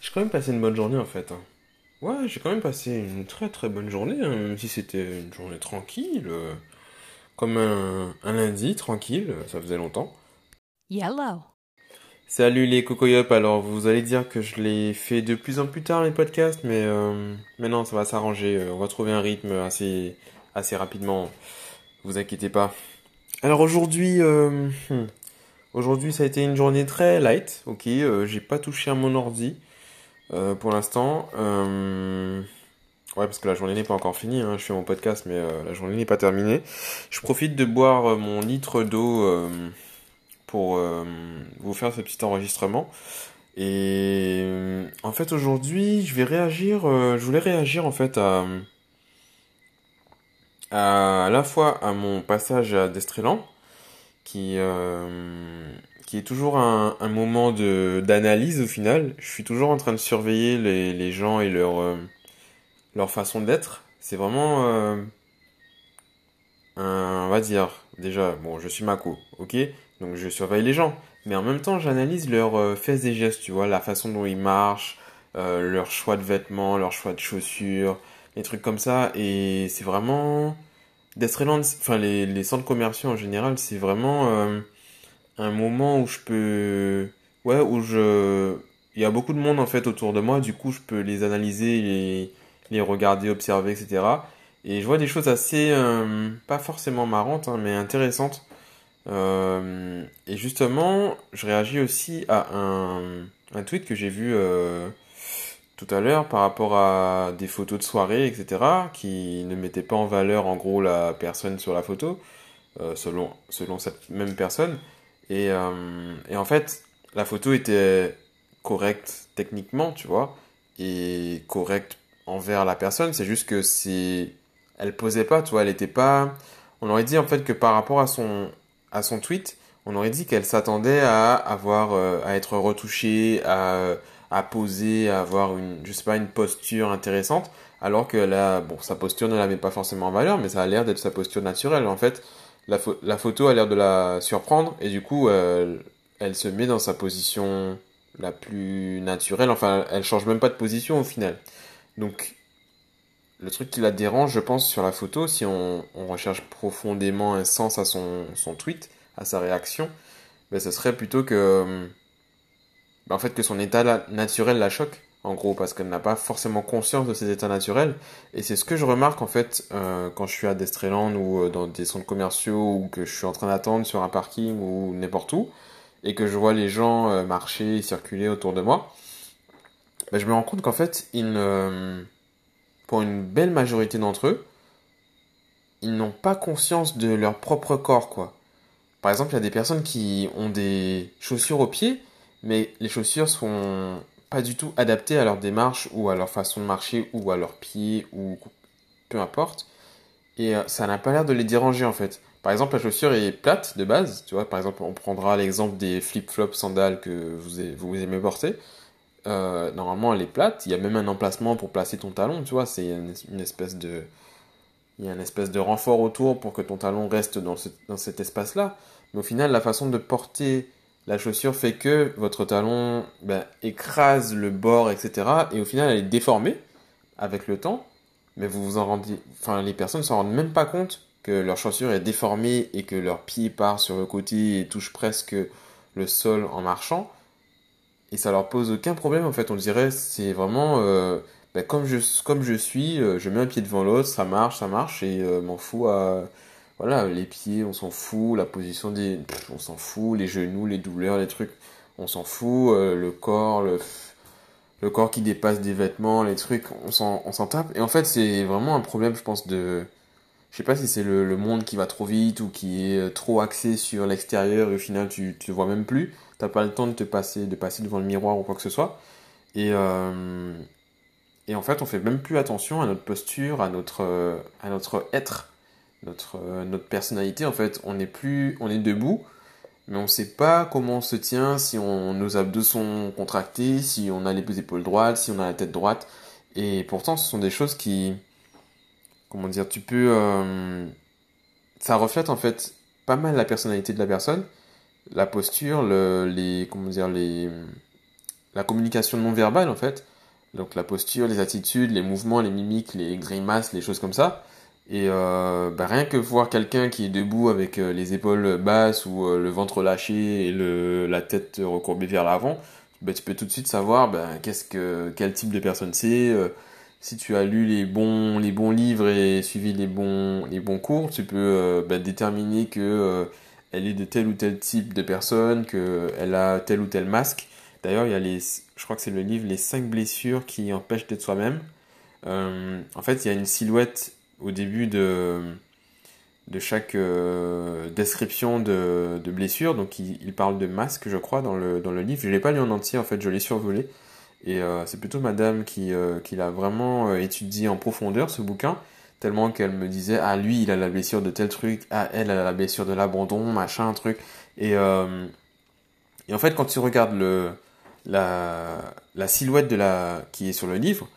J'ai quand même passé une bonne journée en fait. hein. Ouais, j'ai quand même passé une très très bonne journée, hein, même si c'était une journée tranquille, euh, comme un, un lundi tranquille, euh, ça faisait longtemps. Yellow. Salut les cocoyops, alors vous allez dire que je les fais de plus en plus tard les podcasts, mais, euh, mais non, ça va s'arranger, on va trouver un rythme assez, assez rapidement, vous inquiétez pas. Alors aujourd'hui, euh, hmm, aujourd'hui ça a été une journée très light, ok, euh, j'ai pas touché à mon ordi. Euh, pour l'instant, euh, ouais, parce que la journée n'est pas encore finie, hein, je fais mon podcast, mais euh, la journée n'est pas terminée. Je profite de boire euh, mon litre d'eau pour vous faire ce petit enregistrement. Et en fait, aujourd'hui, je vais réagir, je voulais réagir en fait à, à, à la fois à mon passage à Destrélan, qui, qui est toujours un, un moment de, d'analyse au final. Je suis toujours en train de surveiller les, les gens et leur, euh, leur façon d'être. C'est vraiment euh, un, on va dire, déjà, bon, je suis Mako, ok? Donc je surveille les gens. Mais en même temps, j'analyse leurs euh, faits et gestes, tu vois, la façon dont ils marchent, euh, leur choix de vêtements, leur choix de chaussures, les trucs comme ça. Et c'est vraiment... Deathland, enfin les, les centres commerciaux en général, c'est vraiment euh, un moment où je peux... Ouais, où je... Il y a beaucoup de monde en fait autour de moi, du coup je peux les analyser, les, les regarder, observer, etc. Et je vois des choses assez, euh, pas forcément marrantes, hein, mais intéressantes. Euh, et justement, je réagis aussi à un, un tweet que j'ai vu euh, tout à l'heure par rapport à des photos de soirée, etc., qui ne mettaient pas en valeur en gros la personne sur la photo, selon, selon cette même personne. Et, euh, et en fait, la photo était correcte techniquement, tu vois, et correcte envers la personne. C'est juste que c'est, elle posait pas, tu vois, elle était pas. On aurait dit en fait que par rapport à son, à son tweet, on aurait dit qu'elle s'attendait à avoir, euh, à être retouchée, à, à poser, à avoir une, je sais pas, une posture intéressante, alors que là, bon, sa posture ne la met pas forcément en valeur, mais ça a l'air d'être sa posture naturelle. En fait, la, pho- la photo a l'air de la surprendre, et du coup, euh, elle se met dans sa position la plus naturelle. Enfin, elle change même pas de position au final. Donc, le truc qui la dérange, je pense, sur la photo, si on, recherche profondément un sens à son, tweet, à sa réaction, ben, ce serait plutôt que, euh, ben, en fait, que son état naturel la choque, en gros, parce qu'elle n'a pas forcément conscience de ses états naturels. Et c'est ce que je remarque, en fait, euh, quand je suis à Destreland ou euh, dans des centres commerciaux ou que je suis en train d'attendre sur un parking ou n'importe où, et que je vois les gens euh, marcher circuler autour de moi, ben, je me rends compte qu'en fait, ils pour une belle majorité d'entre eux, ils n'ont pas conscience de leur propre corps, quoi. Par exemple, il y a des personnes qui ont des chaussures aux pieds, mais les chaussures sont pas du tout adaptées à leur démarche ou à leur façon de marcher ou à leurs pieds ou peu importe. Et euh, ça n'a pas l'air de les déranger en fait. Par exemple, la chaussure est plate de base, tu vois. Par exemple, on prendra l'exemple des flip-flops sandales que vous, vous aimez porter. Euh, normalement, elle est plate. Il y a même un emplacement pour placer ton talon, tu vois. C'est une, espèce de, il y a une espèce de renfort autour pour que ton talon reste dans, dans cet espace-là. Mais au final, la façon de porter la chaussure fait que votre talon ben, écrase le bord, etc. Et au final, elle est déformée avec le temps. Mais vous vous en rendez, enfin, les personnes s'en rendent même pas compte que leur chaussure est déformée et que leur pied part sur le côté et touche presque le sol en marchant. Et ça leur pose aucun problème en fait. On dirait c'est vraiment euh, ben, comme je comme je suis, euh, je mets un pied devant l'autre, ça marche, ça marche et euh, m'en fous à voilà les pieds, on s'en fout, la position des, on s'en fout, les genoux, les douleurs, les trucs, on s'en fout, euh, le corps, le le corps qui dépasse des vêtements, les trucs, on s'en tape. Et en fait c'est vraiment un problème, je pense de je sais pas si c'est le, monde qui va trop vite ou qui est euh, trop axé sur l'extérieur et au final tu tu vois même plus. T'as pas le temps de te passer, de passer devant le miroir ou quoi que ce soit. Et, euh, en fait, on fait même plus attention à notre posture, à notre être, notre, euh, notre personnalité. En fait, on est plus, on est debout, mais on sait pas comment on se tient, si on, nos abdos sont contractés, si on a les épaules droites, si on a la tête droite. Et pourtant, ce sont des choses qui, comment dire, tu peux, euh, ça reflète en fait pas mal la personnalité de la personne, la posture, le, les, comment dire, les, la communication non verbale en fait. Donc la posture, les attitudes, les mouvements, les mimiques, les grimaces, les choses comme ça. Et euh, bah, rien que voir quelqu'un qui est debout avec euh, les épaules basses ou euh, le ventre lâché et le, la tête recourbée vers l'avant, bah, tu peux tout de suite savoir bah, qu'est-ce que, quel type de personne c'est. si tu as lu les bons, les bons livres et suivi les bons, les bons cours, tu peux bah, déterminer que elle est de tel ou tel type de personne, qu'elle a tel ou tel masque. D'ailleurs, il y a les, je crois que c'est le livre Les 5 blessures qui empêchent d'être soi-même. en fait, il y a une silhouette au début de, de chaque euh, description de, de, blessure. Donc il, parle de masque, je crois, dans le, dans le livre. Je ne l'ai pas lu en entier, en fait, je l'ai survolé. Et euh, c'est plutôt madame qui, euh, qui l'a vraiment étudié en profondeur, ce bouquin, tellement qu'elle me disait, ah lui, il a la blessure de tel truc, ah elle, elle a la blessure de l'abandon, machin, truc. Et, et en fait, quand tu regardes le, la, la silhouette de la, qui est sur le livre,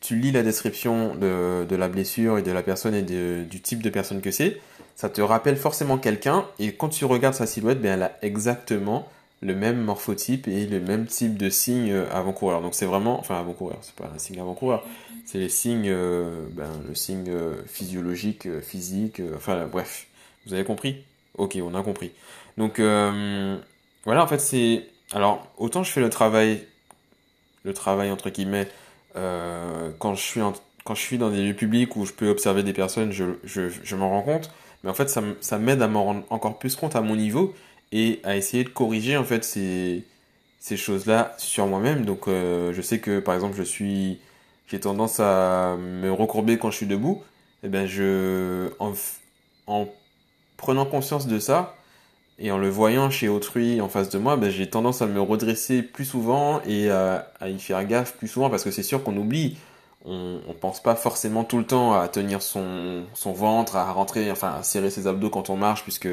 tu lis la description de, de, la blessure et de la personne et du type de personne que c'est, ça te rappelle forcément quelqu'un, et quand tu regardes sa silhouette, ben, elle a exactement le même morphotype et le même type de signe avant-coureur. Donc c'est vraiment, enfin avant-coureur, c'est pas un signe avant-coureur, c'est les signes, euh, ben, le signe euh, physiologique, euh, physique, enfin bref, vous avez compris? Ok, on a compris. Donc voilà, en fait c'est, alors autant je fais le travail, le travail entre guillemets, euh, quand je suis quand je suis dans des lieux publics où je peux observer des personnes, je, je, je m'en rends compte. Mais en fait, ça, ça m'aide à m'en rendre encore plus compte à mon niveau et à essayer de corriger en fait ces, ces choses-là sur moi-même. Donc, euh, je sais que par exemple, je suis, j'ai tendance à me recourber quand je suis debout. Et eh ben, je, en, en prenant conscience de ça, et en le voyant chez autrui en face de moi, ben, j'ai tendance à me redresser plus souvent et à, y faire gaffe plus souvent parce que c'est sûr qu'on oublie. On, on pense pas forcément tout le temps à tenir son, ventre, à rentrer, enfin à serrer ses abdos quand on marche puisque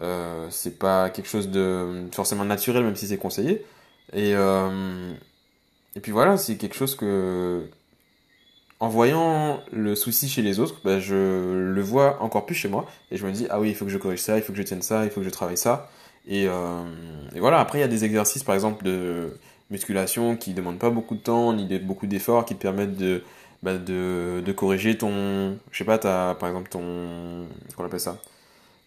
euh, c'est pas quelque chose de forcément naturel même si c'est conseillé. Et, euh, et puis voilà, c'est quelque chose que en voyant le souci chez les autres, bah, je le vois encore plus chez moi. Et je me dis, ah oui, il faut que je corrige ça, il faut que je tienne ça, il faut que je travaille ça. Et, euh, voilà, après, il y a des exercices, par exemple, de musculation qui ne demandent pas beaucoup de temps, ni beaucoup d'efforts, qui te permettent de, bah, de, corriger ton... Je sais pas, as, par exemple, ton... Qu'on appelle ça?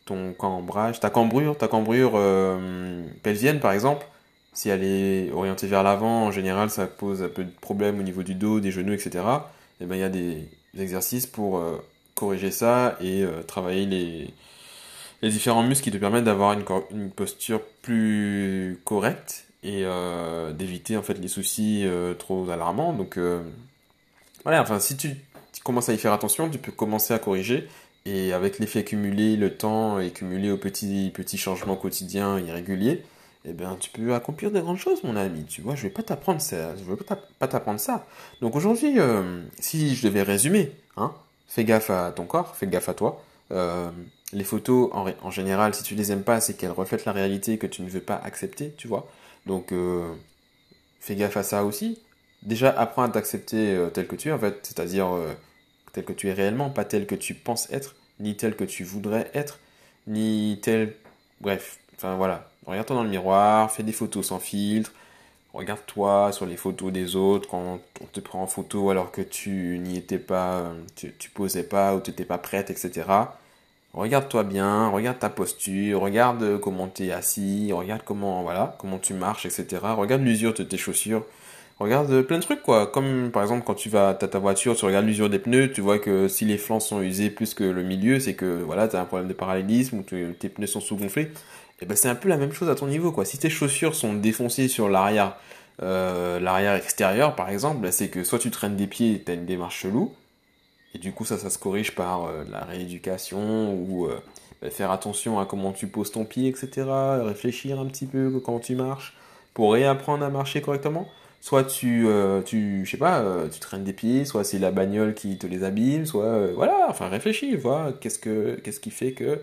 Ton cambrage, ta cambrure, ta cambrure euh, pelvienne, par exemple. Si elle est orientée vers l'avant, en général, ça pose un peu de problèmes au niveau du dos, des genoux, etc eh ben, il y a des exercices pour euh, corriger ça et euh, travailler les, les différents muscles qui te permettent d'avoir une, une, posture plus correcte et euh, d'éviter en fait les soucis trop alarmants. Donc voilà, enfin si tu, tu, commences à y faire attention, tu peux commencer à corriger et avec l'effet cumulé, le temps et cumulé aux petits, petits changements quotidiens irréguliers, eh bien, tu peux accomplir de grandes choses, mon ami. Tu vois, je vais pas t'apprendre ça. Je vais pas t'apprendre ça. Donc aujourd'hui, euh, si je devais résumer, hein, fais gaffe à ton corps, fais gaffe à toi. Euh, les photos, en, en, général, si tu les aimes pas, c'est qu'elles reflètent la réalité que tu ne veux pas accepter, tu vois. Donc, euh, fais gaffe à ça aussi. Déjà, apprends à t'accepter tel que tu es, en fait, c'est-à-dire tel que tu es réellement, pas tel que tu penses être, ni tel que tu voudrais être, ni tel... Bref, enfin voilà, Regarde-toi dans le miroir, fais des photos sans filtre. Regarde-toi sur les photos des autres quand on te prend en photo alors que tu n'y étais pas, tu, tu posais pas ou tu n'étais pas prête, etc. Regarde-toi bien, regarde ta posture, regarde comment tu es assis, regarde comment, voilà, comment tu marches, etc. Regarde l'usure de tes chaussures. Regarde plein de trucs, quoi. Comme, par exemple, quand tu vas, à ta voiture, tu regardes l'usure des pneus, tu vois que si les flancs sont usés plus que le milieu, c'est que, voilà, tu as un problème de parallélisme ou tes pneus sont sous-gonflés et eh ben c'est un peu la même chose à ton niveau quoi. Si tes chaussures sont défoncées sur l'arrière euh, l'arrière extérieur par exemple, c'est que soit tu traînes des pieds, tu as une démarche chelou, et du coup ça ça se corrige par euh, la rééducation ou euh, ben, faire attention à comment tu poses ton pied, etc. Réfléchir un petit peu quand tu marches pour réapprendre à marcher correctement. Soit tu, tu je pas, tu traînes des pieds, soit c'est la bagnole qui te les abîme, soit voilà, enfin réfléchis, vois qu'est-ce que qu'est-ce qui fait que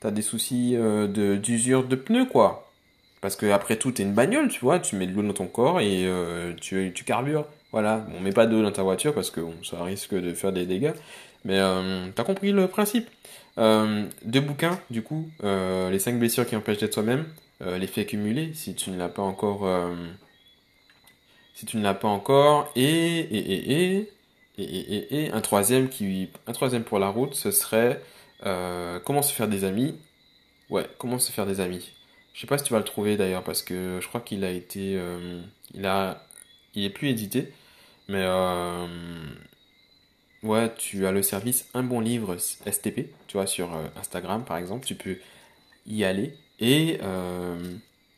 t'as des soucis euh, de d'usure de pneus, quoi. Parce que après tout, t'es une bagnole, tu vois, tu mets de l'eau dans ton corps et euh, tu, tu carbures. Voilà, on met pas d'eau dans ta voiture parce que ça risque de faire des dégâts. Mais euh, t'as compris le principe. Euh, deux bouquins, du coup, les cinq blessures qui empêchent d'être soi-même, l'effet cumulé, si tu ne l'as pas encore si tu ne l'as pas encore. Et, et, et, et, et, et, et, un troisième qui, un troisième pour la route, ce serait euh, comment se faire des amis. Ouais, comment se faire des amis. Je sais pas si tu vas le trouver d'ailleurs parce que je crois qu'il a été, euh, il a, il est plus édité, mais euh, ouais, tu as le service un bon livre STP, tu vois sur Instagram par exemple, tu peux y aller et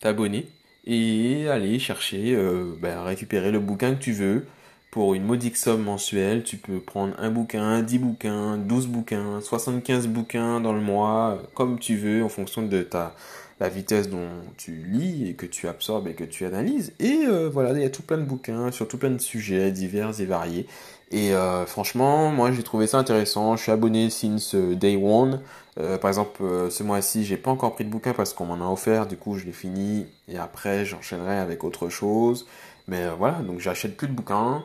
t'abonner et aller chercher, euh, ben, récupérer le bouquin que tu veux. Pour une modique somme mensuelle, tu peux prendre un bouquin, 10 bouquins, 12 bouquins, 75 bouquins dans le mois, comme tu veux, en fonction de ta, la vitesse dont tu lis et que tu absorbes et que tu analyses. Et euh, voilà, il y a tout plein de bouquins sur tout plein de sujets divers et variés. Et euh, franchement, moi j'ai trouvé ça intéressant. Je suis abonné since day one. Euh, par exemple, euh, ce mois-ci, j'ai pas encore pris de bouquin parce qu'on m'en a offert. Du coup, je l'ai fini et après, j'enchaînerai avec autre chose. Mais euh, voilà, donc j'achète plus de bouquins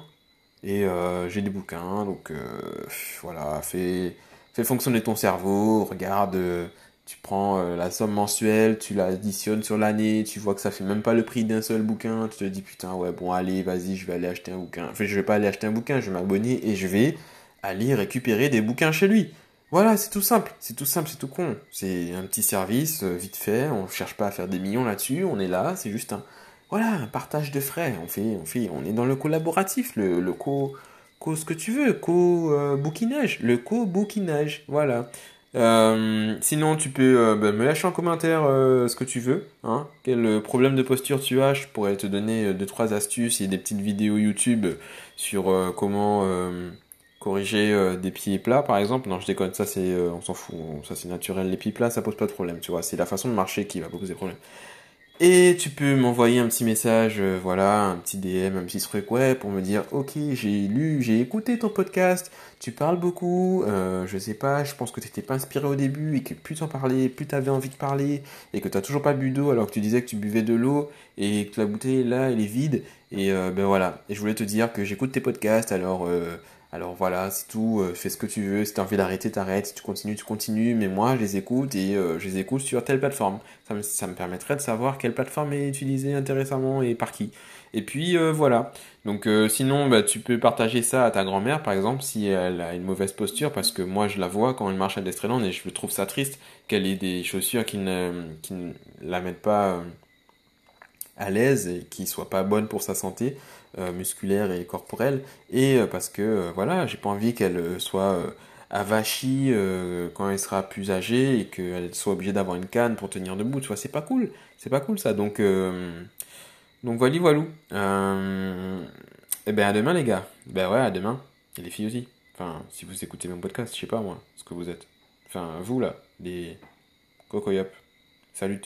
et euh, j'ai des bouquins. Donc euh, voilà, fais, fonctionner ton cerveau. Regarde, euh, tu prends euh, la somme mensuelle, tu l'additionnes sur l'année, tu vois que ça fait même pas le prix d'un seul bouquin. Tu te dis putain, ouais, bon, allez, vas-y, je vais aller acheter un bouquin. Enfin, je vais pas aller acheter un bouquin, je vais m'abonner et je vais aller récupérer des bouquins chez lui. Voilà, c'est tout simple, c'est tout simple, c'est tout con. C'est un petit service, euh, vite fait, on cherche pas à faire des millions là-dessus, on est là, c'est juste un, voilà, un partage de frais. On fait, on fait, on est dans le collaboratif, le, co, que tu veux, co euh, le co bouquinage, voilà. Euh, sinon, tu peux euh, bah, me lâcher en commentaire euh, ce que tu veux, hein. Quel problème de posture tu as, je pourrais te donner euh, deux trois astuces et des petites vidéos YouTube sur comment corriger des pieds plats, par exemple. Non, je déconne, ça c'est, on s'en fout, ça c'est naturel. Les pieds plats, ça pose pas de problème, tu vois. C'est la façon de marcher qui va poser problème. Et tu peux m'envoyer un petit message, euh, voilà, un petit DM, un petit truc, ouais, pour me dire, ok, j'ai lu, j'ai écouté ton podcast, tu parles beaucoup, euh, je sais pas, je pense que t'étais pas inspiré au début et que plus t'en parlais, plus t'avais envie de parler et que t'as toujours pas bu d'eau alors que tu disais que tu buvais de l'eau et que la bouteille là, elle est vide. Et euh, ben voilà, et je voulais te dire que j'écoute tes podcasts, alors euh, alors voilà, c'est tout, euh, fais ce que tu veux, si t'as envie d'arrêter, t'arrêtes, si tu continues, tu continues, mais moi je les écoute et euh, je les écoute sur telle plateforme. Ça me, permettrait de savoir quelle plateforme est utilisée intéressamment et par qui. Et puis euh, voilà. Donc sinon, bah, tu peux partager ça à ta grand-mère par exemple si elle a une mauvaise posture parce que moi je la vois quand elle marche à Destreland et je trouve ça triste qu'elle ait des chaussures qui ne, ne la mettent pas à l'aise et qui soient pas bonnes pour sa santé euh, musculaire et corporelle. Et euh, parce que euh, voilà j'ai pas envie qu'elle soit avachie quand elle sera plus âgée et qu'elle soit obligée d'avoir une canne pour tenir debout. Tu vois c'est pas cool. C'est pas cool ça. Donc donc voilà euh, et ben à demain les gars. Ben ouais à demain. Et les filles aussi. Enfin si vous écoutez mon podcast je sais pas moi ce que vous êtes. Enfin vous là les cocoyop salut